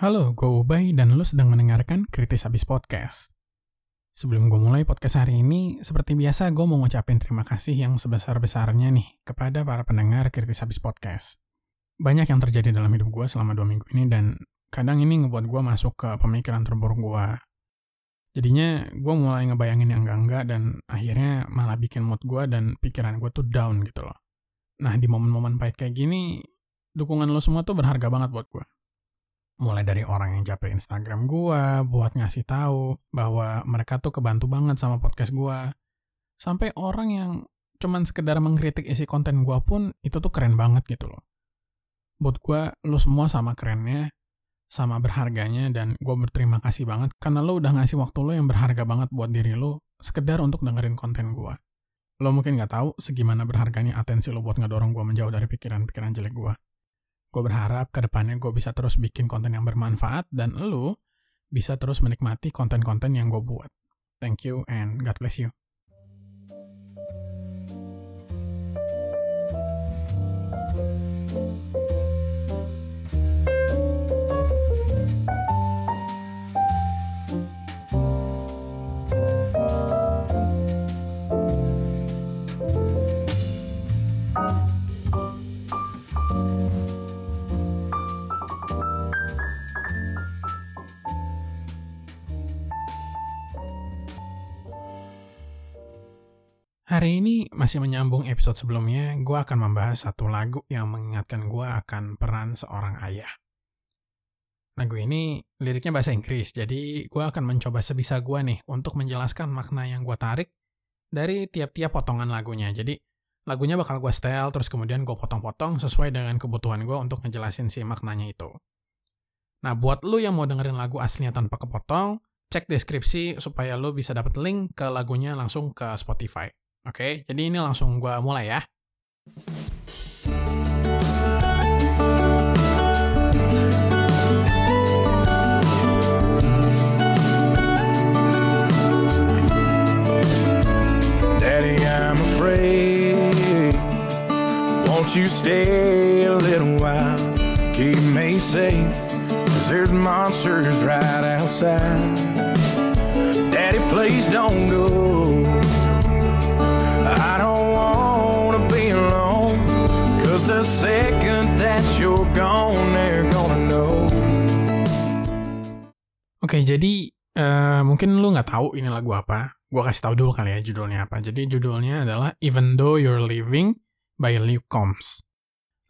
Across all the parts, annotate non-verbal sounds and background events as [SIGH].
Halo, gue Ubay dan lo sedang mendengarkan Kritis Habis Podcast. Sebelum gue mulai podcast hari ini, seperti biasa gue mau ngucapin terima kasih yang sebesar-besarnya nih kepada para pendengar Kritis Habis Podcast. Banyak yang terjadi dalam hidup gue selama dua minggu ini dan kadang ini ngebuat gue masuk ke pemikiran terburuk gue. Jadinya gue mulai ngebayangin yang enggak-enggak dan akhirnya malah bikin mood gue dan pikiran gue tuh down gitu loh. Nah di momen-momen pahit kayak gini, dukungan lo semua tuh berharga banget buat gue mulai dari orang yang japri Instagram gua buat ngasih tahu bahwa mereka tuh kebantu banget sama podcast gua. Sampai orang yang cuman sekedar mengkritik isi konten gua pun itu tuh keren banget gitu loh. Buat gua, lu semua sama kerennya, sama berharganya, dan gua berterima kasih banget karena lu udah ngasih waktu lo yang berharga banget buat diri lo, sekedar untuk dengerin konten gua. Lo mungkin nggak tahu segimana berharganya atensi lo buat ngedorong gua menjauh dari pikiran-pikiran jelek gua. Gue berharap ke depannya gue bisa terus bikin konten yang bermanfaat dan lu bisa terus menikmati konten-konten yang gue buat. Thank you and God bless you. Masih menyambung episode sebelumnya, gue akan membahas satu lagu yang mengingatkan gue akan peran seorang ayah. Lagu ini liriknya bahasa Inggris, jadi gue akan mencoba sebisa gue nih untuk menjelaskan makna yang gue tarik dari tiap-tiap potongan lagunya. Jadi lagunya bakal gue style, terus kemudian gue potong-potong sesuai dengan kebutuhan gue untuk ngejelasin si maknanya itu. Nah, buat lu yang mau dengerin lagu aslinya tanpa kepotong, cek deskripsi supaya lu bisa dapat link ke lagunya langsung ke Spotify. Oke, jadi ini langsung gue mulai ya. Daddy, I'm afraid. Won't you stay a little while? Keep me safe, cause there's monsters right outside. Daddy, please don't go. Oke, jadi eh, mungkin lu nggak tahu ini lagu apa. Gua kasih tahu dulu kali ya judulnya apa. Jadi judulnya adalah Even Though You're Leaving by Luke Combs.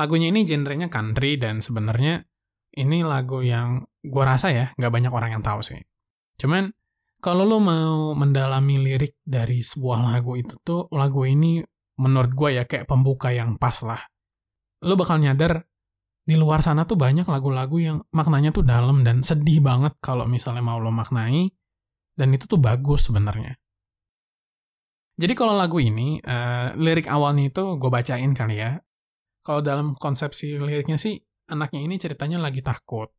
Lagunya ini genrenya country dan sebenarnya ini lagu yang gua rasa ya nggak banyak orang yang tahu sih. Cuman kalau lu mau mendalami lirik dari sebuah lagu itu tuh lagu ini menurut gua ya kayak pembuka yang pas lah. Lu bakal nyadar di luar sana tuh banyak lagu-lagu yang maknanya tuh dalam dan sedih banget kalau misalnya mau lo maknai dan itu tuh bagus sebenarnya. Jadi kalau lagu ini eh, lirik awalnya itu gue bacain kali ya. Kalau dalam konsepsi liriknya sih anaknya ini ceritanya lagi takut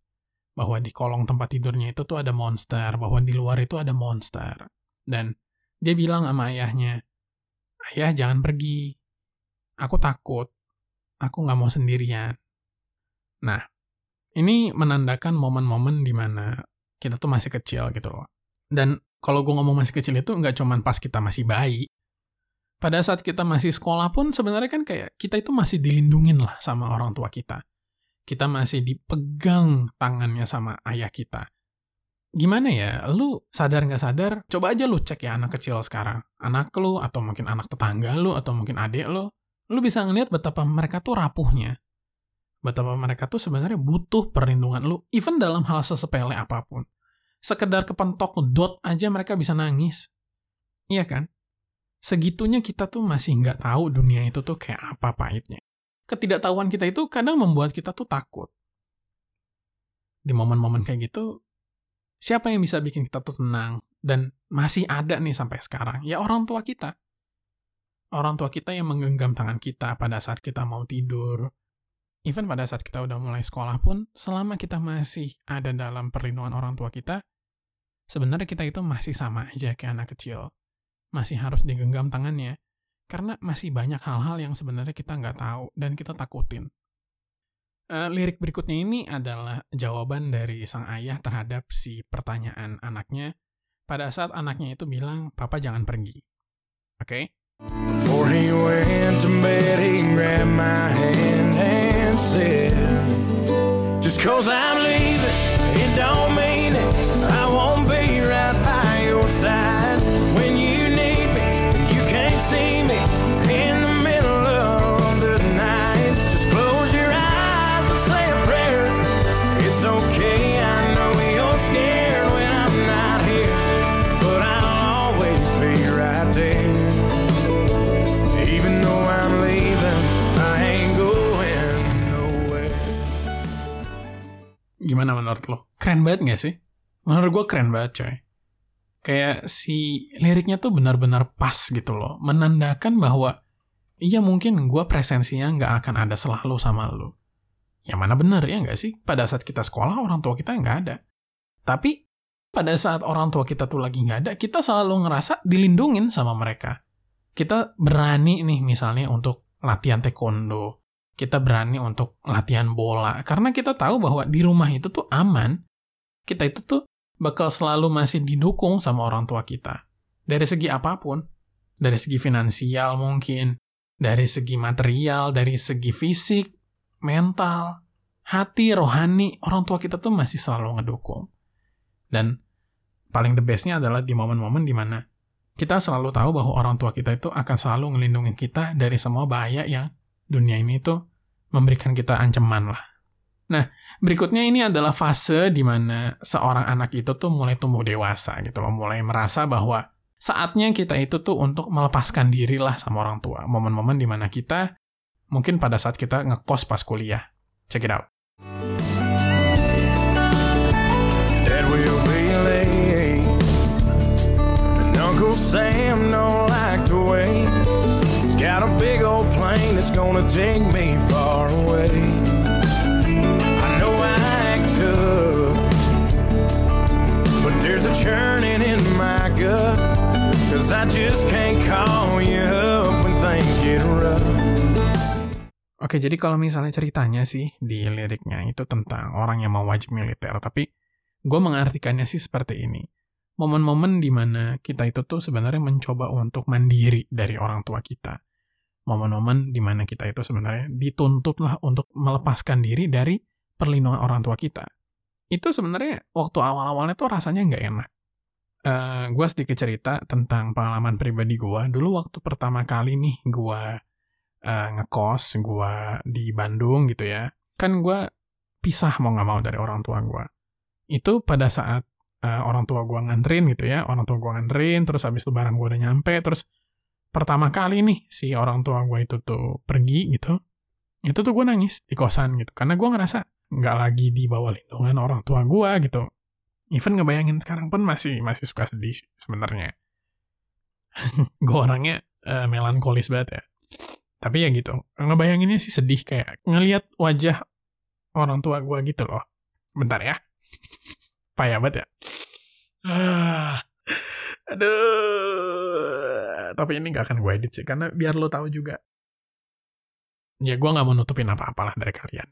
bahwa di kolong tempat tidurnya itu tuh ada monster, bahwa di luar itu ada monster. Dan dia bilang sama ayahnya, ayah jangan pergi, aku takut, aku nggak mau sendirian. Nah, ini menandakan momen-momen di mana kita tuh masih kecil gitu loh. Dan kalau gue ngomong masih kecil itu nggak cuman pas kita masih bayi. Pada saat kita masih sekolah pun sebenarnya kan kayak kita itu masih dilindungin lah sama orang tua kita. Kita masih dipegang tangannya sama ayah kita. Gimana ya, lu sadar nggak sadar, coba aja lu cek ya anak kecil sekarang. Anak lu, atau mungkin anak tetangga lu, atau mungkin adik lu. Lu bisa ngeliat betapa mereka tuh rapuhnya betapa mereka tuh sebenarnya butuh perlindungan lu, even dalam hal sesepele apa pun. Sekedar kepentok dot aja mereka bisa nangis. Iya kan? Segitunya kita tuh masih nggak tahu dunia itu tuh kayak apa pahitnya. Ketidaktahuan kita itu kadang membuat kita tuh takut. Di momen-momen kayak gitu, siapa yang bisa bikin kita tuh tenang dan masih ada nih sampai sekarang? Ya orang tua kita. Orang tua kita yang menggenggam tangan kita pada saat kita mau tidur, even pada saat kita udah mulai sekolah pun, selama kita masih ada dalam perlindungan orang tua kita, sebenarnya kita itu masih sama aja kayak anak kecil. Masih harus digenggam tangannya. Karena masih banyak hal-hal yang sebenarnya kita nggak tahu dan kita takutin. Eh, lirik berikutnya ini adalah jawaban dari sang ayah terhadap si pertanyaan anaknya pada saat anaknya itu bilang, "Papa jangan pergi." Oke? Before he went to bed, he grabbed my hand and said, Just cause I'm leaving, it don't mean it. I won't be right by your side when you need me. You can't see menurut lo? Keren banget gak sih? Menurut gue keren banget coy. Kayak si liriknya tuh benar-benar pas gitu loh. Menandakan bahwa iya mungkin gue presensinya nggak akan ada selalu sama lo. Yang mana bener ya nggak sih? Pada saat kita sekolah orang tua kita nggak ada. Tapi pada saat orang tua kita tuh lagi nggak ada, kita selalu ngerasa dilindungin sama mereka. Kita berani nih misalnya untuk latihan taekwondo. Kita berani untuk latihan bola. Karena kita tahu bahwa di rumah itu tuh aman. Kita itu tuh bakal selalu masih didukung sama orang tua kita. Dari segi apa pun. Dari segi finansial mungkin. Dari segi material, dari segi fisik, mental, hati, rohani. Orang tua kita tuh masih selalu ngedukung. Dan paling the bestnya adalah di momen-momen di mana kita selalu tahu bahwa orang tua kita itu akan selalu ngelindungin kita dari semua bahaya yang dunia ini tuh memberikan kita ancaman lah. Nah, berikutnya ini adalah fase di mana seorang anak itu tuh mulai tumbuh dewasa gitu loh, mulai merasa bahwa saatnya kita itu tuh untuk melepaskan diri lah sama orang tua. Momen-momen di mana kita mungkin pada saat kita ngekos pas kuliah. Check it out. Sam don't like to wait. Got a big old plane that's gonna take me far away. I know I act tough, but there's a churning in my gut. Cause I just can't call you up when things get rough. Oke, jadi kalau misalnya ceritanya sih di liriknya itu tentang orang yang mau wajib militer, tapi gue mengartikannya sih seperti ini. Momen-momen di mana kita itu tuh sebenarnya mencoba untuk mandiri dari orang tua kita. Momen-momen di mana kita itu sebenarnya dituntut lah untuk melepaskan diri dari perlindungan orang tua kita. Itu sebenarnya waktu awal-awalnya tuh rasanya nggak enak. Eh gue sedikit cerita tentang pengalaman pribadi gue. Dulu waktu pertama kali nih gue eh, ngekos, gue di Bandung gitu ya. Kan gue pisah mau nggak mau dari orang tua gue. Itu pada saat eh, orang tua gue nganterin gitu ya. Orang tua gue nganterin, terus habis itu barang gue udah nyampe, terus pertama kali nih si orang tua gue itu tuh pergi gitu. Itu tuh gue nangis di kosan gitu. Karena gue ngerasa nggak lagi di bawah lindungan orang tua gue gitu. Even ngebayangin sekarang pun masih masih suka sedih sebenarnya. [LAUGHS] gue orangnya eh, melankolis banget ya. Tapi ya gitu, ngebayanginnya sih sedih kayak ngelihat wajah orang tua gue gitu loh. Bentar ya. [LAUGHS] Payah banget ya. Ah, aduh. Tapi ini gak akan gue edit sih, karena biar lo tahu juga. Ya gue gak mau nutupin apa-apalah dari kalian.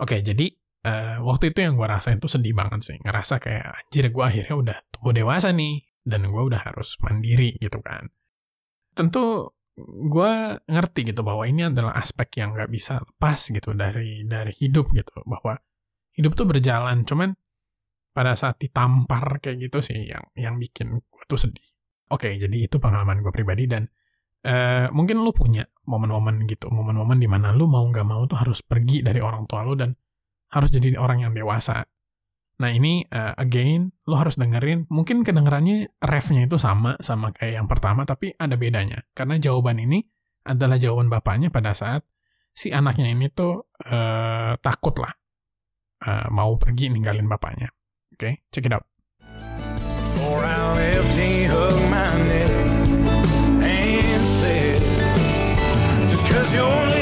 Oke, jadi eh, waktu itu yang gue rasain tuh sedih banget sih. Ngerasa kayak, anjir gue akhirnya udah tumbuh dewasa nih. Dan gue udah harus mandiri gitu kan. Tentu gue ngerti gitu bahwa ini adalah aspek yang gak bisa lepas gitu dari dari hidup gitu. Bahwa hidup tuh berjalan, cuman pada saat ditampar kayak gitu sih yang yang bikin tuh sedih. Oke, jadi itu pengalaman gue pribadi dan eh, mungkin lu punya momen-momen gitu, momen-momen di mana lu mau nggak mau tuh harus pergi dari orang tua lu dan harus jadi orang yang dewasa. Nah ini eh, again, lu harus dengerin, mungkin kedengerannya refnya itu sama sama kayak yang pertama, tapi ada bedanya. Karena jawaban ini adalah jawaban bapaknya pada saat si anaknya ini tuh eh, takut lah eh, mau pergi ninggalin bapaknya. Oke, check it out. Hugged my neck. And said, Just cause you're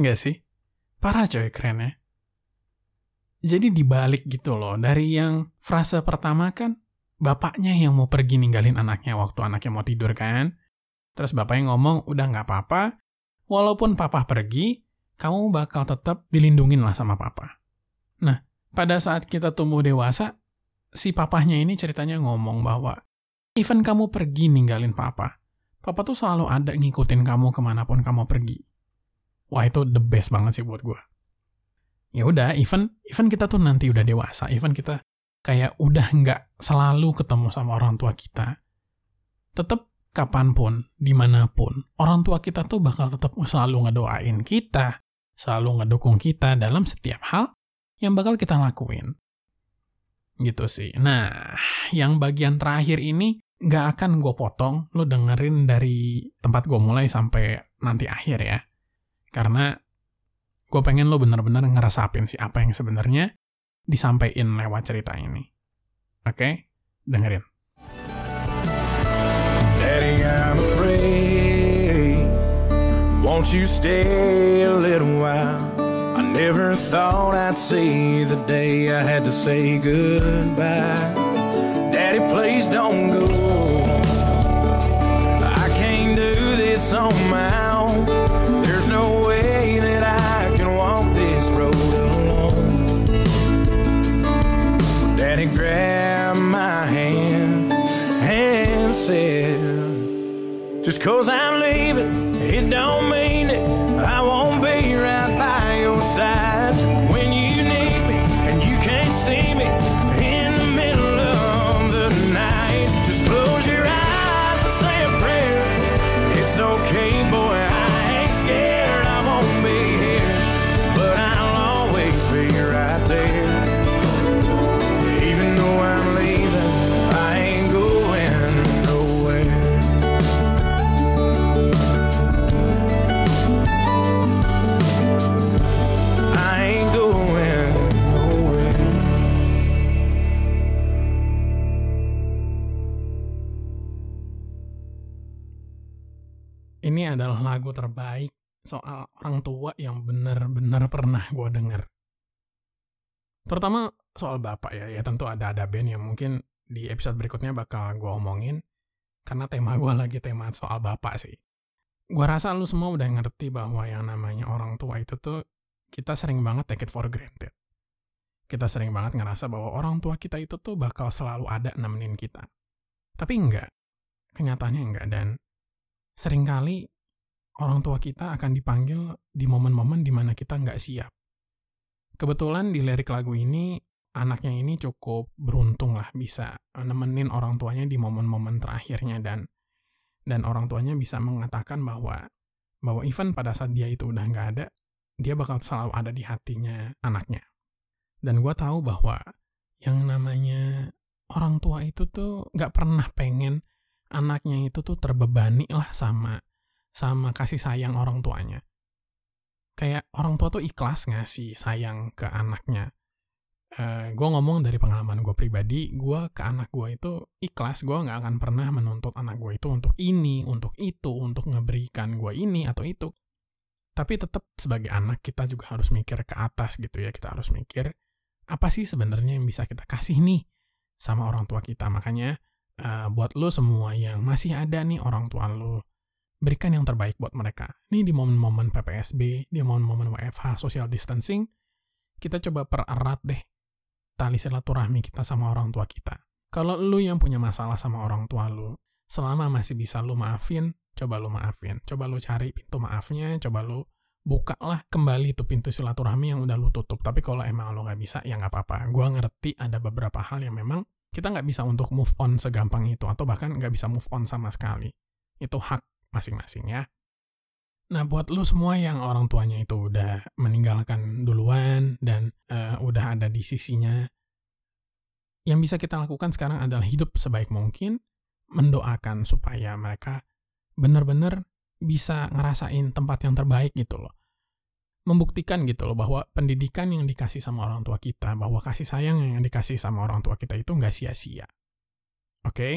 Keren banget gak sih? Parah coy kerennya. Jadi dibalik gitu loh, dari yang frase pertama kan, bapaknya yang mau pergi ninggalin anaknya waktu anaknya mau tidur kan. Terus bapaknya ngomong, udah nggak apa-apa, walaupun papa pergi, kamu bakal tetap dilindungin lah sama papa. Nah, pada saat kita tumbuh dewasa, si papahnya ini ceritanya ngomong bahwa, even kamu pergi ninggalin papa, papa tuh selalu ada ngikutin kamu ke mana pun kamu pergi. Wah itu the best banget sih buat gue. Ya udah, even even kita tuh nanti udah dewasa, even kita kayak udah nggak selalu ketemu sama orang tua kita, tetap kapan pun, di mana pun, orang tua kita tuh bakal tetap selalu ngedoain kita, selalu ngedukung kita dalam setiap hal yang bakal kita lakuin. Gitu sih. Nah, yang bagian terakhir ini nggak akan gue potong, lo dengerin dari tempat gue mulai sampai nanti akhir ya. Karena gue pengen lo bener-bener ngerasapin sih apa yang sebenarnya disampaikan lewat cerita ini. Oke, dengerin. Daddy, I'm afraid. Won't you stay a little while? I never thought I'd see the day I had to say goodbye. Daddy, please don't go. I can't do this on my own. No way that I can walk this road alone. Daddy grabbed my hand and said, Just cause I'm leaving, it don't mean Ini adalah lagu terbaik soal orang tua yang benar-benar pernah gue denger. Terutama soal bapak ya, ya tentu ada ada band yang mungkin di episode berikutnya bakal gue omongin karena tema gue lagi tema soal bapak sih. Gue rasa lu semua udah ngerti bahwa yang namanya orang tua itu tuh kita sering banget take it for granted. Kita sering banget ngerasa bahwa orang tua kita itu tuh bakal selalu ada nemenin kita. Tapi enggak. Kenyataannya enggak. Dan sering kali orang tua kita akan dipanggil di momen-momen di mana kita nggak siap. Kebetulan di lirik lagu ini, anaknya ini cukup beruntung lah bisa nemenin orang tuanya di momen-momen terakhirnya dan dan orang tuanya bisa mengatakan bahwa bahwa even pada saat dia itu udah nggak ada, dia bakal selalu ada di hatinya anaknya. Dan gue tahu bahwa yang namanya orang tua itu tuh nggak pernah pengen anaknya itu tuh terbebani lah sama sama kasih sayang orang tuanya. Kayak orang tua tuh ikhlas ngasih sayang ke anaknya. Uh, gue ngomong dari pengalaman gue pribadi, gue ke anak gue itu ikhlas. Gue nggak akan pernah menuntut anak gue itu untuk ini, untuk itu, untuk ngeberikan gue ini atau itu. Tapi tetap sebagai anak kita juga harus mikir ke atas gitu ya. Kita harus mikir apa sih sebenarnya yang bisa kita kasih nih sama orang tua kita. Makanya uh, buat lo semua yang masih ada nih orang tua lo, berikan yang terbaik buat mereka. Ini di momen-momen PPSB, di momen-momen WFH, social distancing, kita coba pererat deh tali silaturahmi kita sama orang tua kita. Kalau lu yang punya masalah sama orang tua lu, selama masih bisa lu maafin, coba lu maafin. Coba lu cari pintu maafnya, coba lu buka lah kembali tuh pintu silaturahmi yang udah lu tutup. Tapi kalau emang lu nggak bisa, ya nggak apa-apa. Gua ngerti ada beberapa hal yang memang kita nggak bisa untuk move on segampang itu, atau bahkan nggak bisa move on sama sekali. Itu hak masing-masing ya. Nah, buat lu semua yang orang tuanya itu udah meninggalkan duluan dan uh, udah ada di sisinya, yang bisa kita lakukan sekarang adalah hidup sebaik mungkin, mendoakan supaya mereka benar-benar bisa ngerasain tempat yang terbaik gitu loh. Membuktikan gitu loh bahwa pendidikan yang dikasih sama orang tua kita, bahwa kasih sayang yang dikasih sama orang tua kita itu nggak sia-sia. Oke? Okay?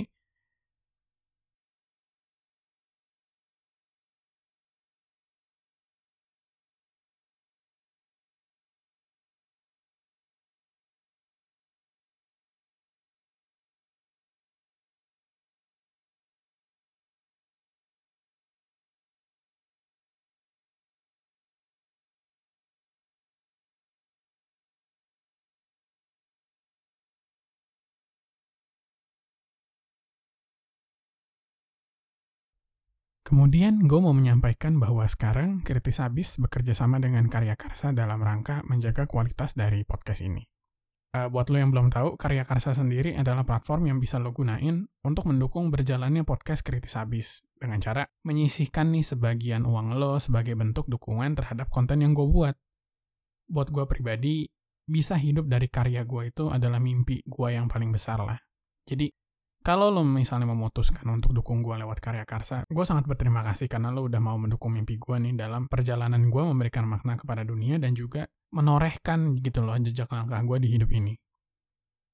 Kemudian gue mau menyampaikan bahwa sekarang Kritis Habis bekerja sama dengan Karya Karsa dalam rangka menjaga kualitas dari podcast ini. Uh, buat lo yang belum tahu, Karya Karsa sendiri adalah platform yang bisa lo gunain untuk mendukung berjalannya podcast Kritis Habis dengan cara menyisihkan nih sebagian uang lo sebagai bentuk dukungan terhadap konten yang gue buat. Buat gue pribadi, bisa hidup dari karya gue itu adalah mimpi gue yang paling besar lah. Jadi, kalau lo misalnya memutuskan untuk dukung gue lewat karya karsa, gue sangat berterima kasih karena lo udah mau mendukung mimpi gue nih dalam perjalanan gue memberikan makna kepada dunia dan juga menorehkan gitu loh jejak langkah gue di hidup ini.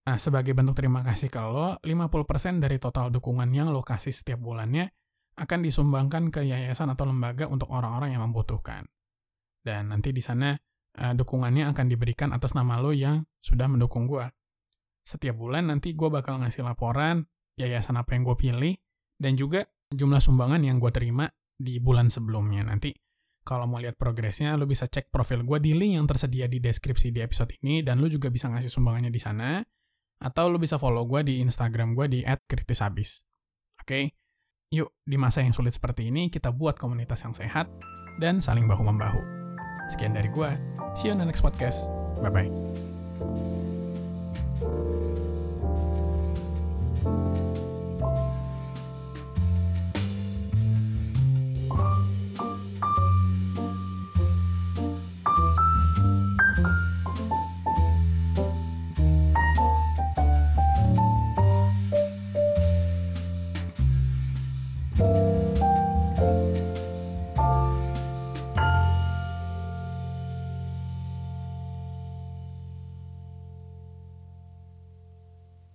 Nah, sebagai bentuk terima kasih ke lo, 50% dari total dukungan yang lo kasih setiap bulannya akan disumbangkan ke yayasan atau lembaga untuk orang-orang yang membutuhkan. Dan nanti di sana uh, dukungannya akan diberikan atas nama lo yang sudah mendukung gue. Setiap bulan nanti gue bakal ngasih laporan yayasan apa yang gue pilih, dan juga jumlah sumbangan yang gue terima di bulan sebelumnya. Nanti kalau mau lihat progresnya, lo bisa cek profil gue di link yang tersedia di deskripsi di episode ini, dan lo juga bisa ngasih sumbangannya di sana, atau lo bisa follow gue di Instagram gue di @kritisabis. Oke? Okay? Yuk, di masa yang sulit seperti ini, kita buat komunitas yang sehat dan saling bahu-membahu. Sekian dari gue, see you on the next podcast. Bye-bye.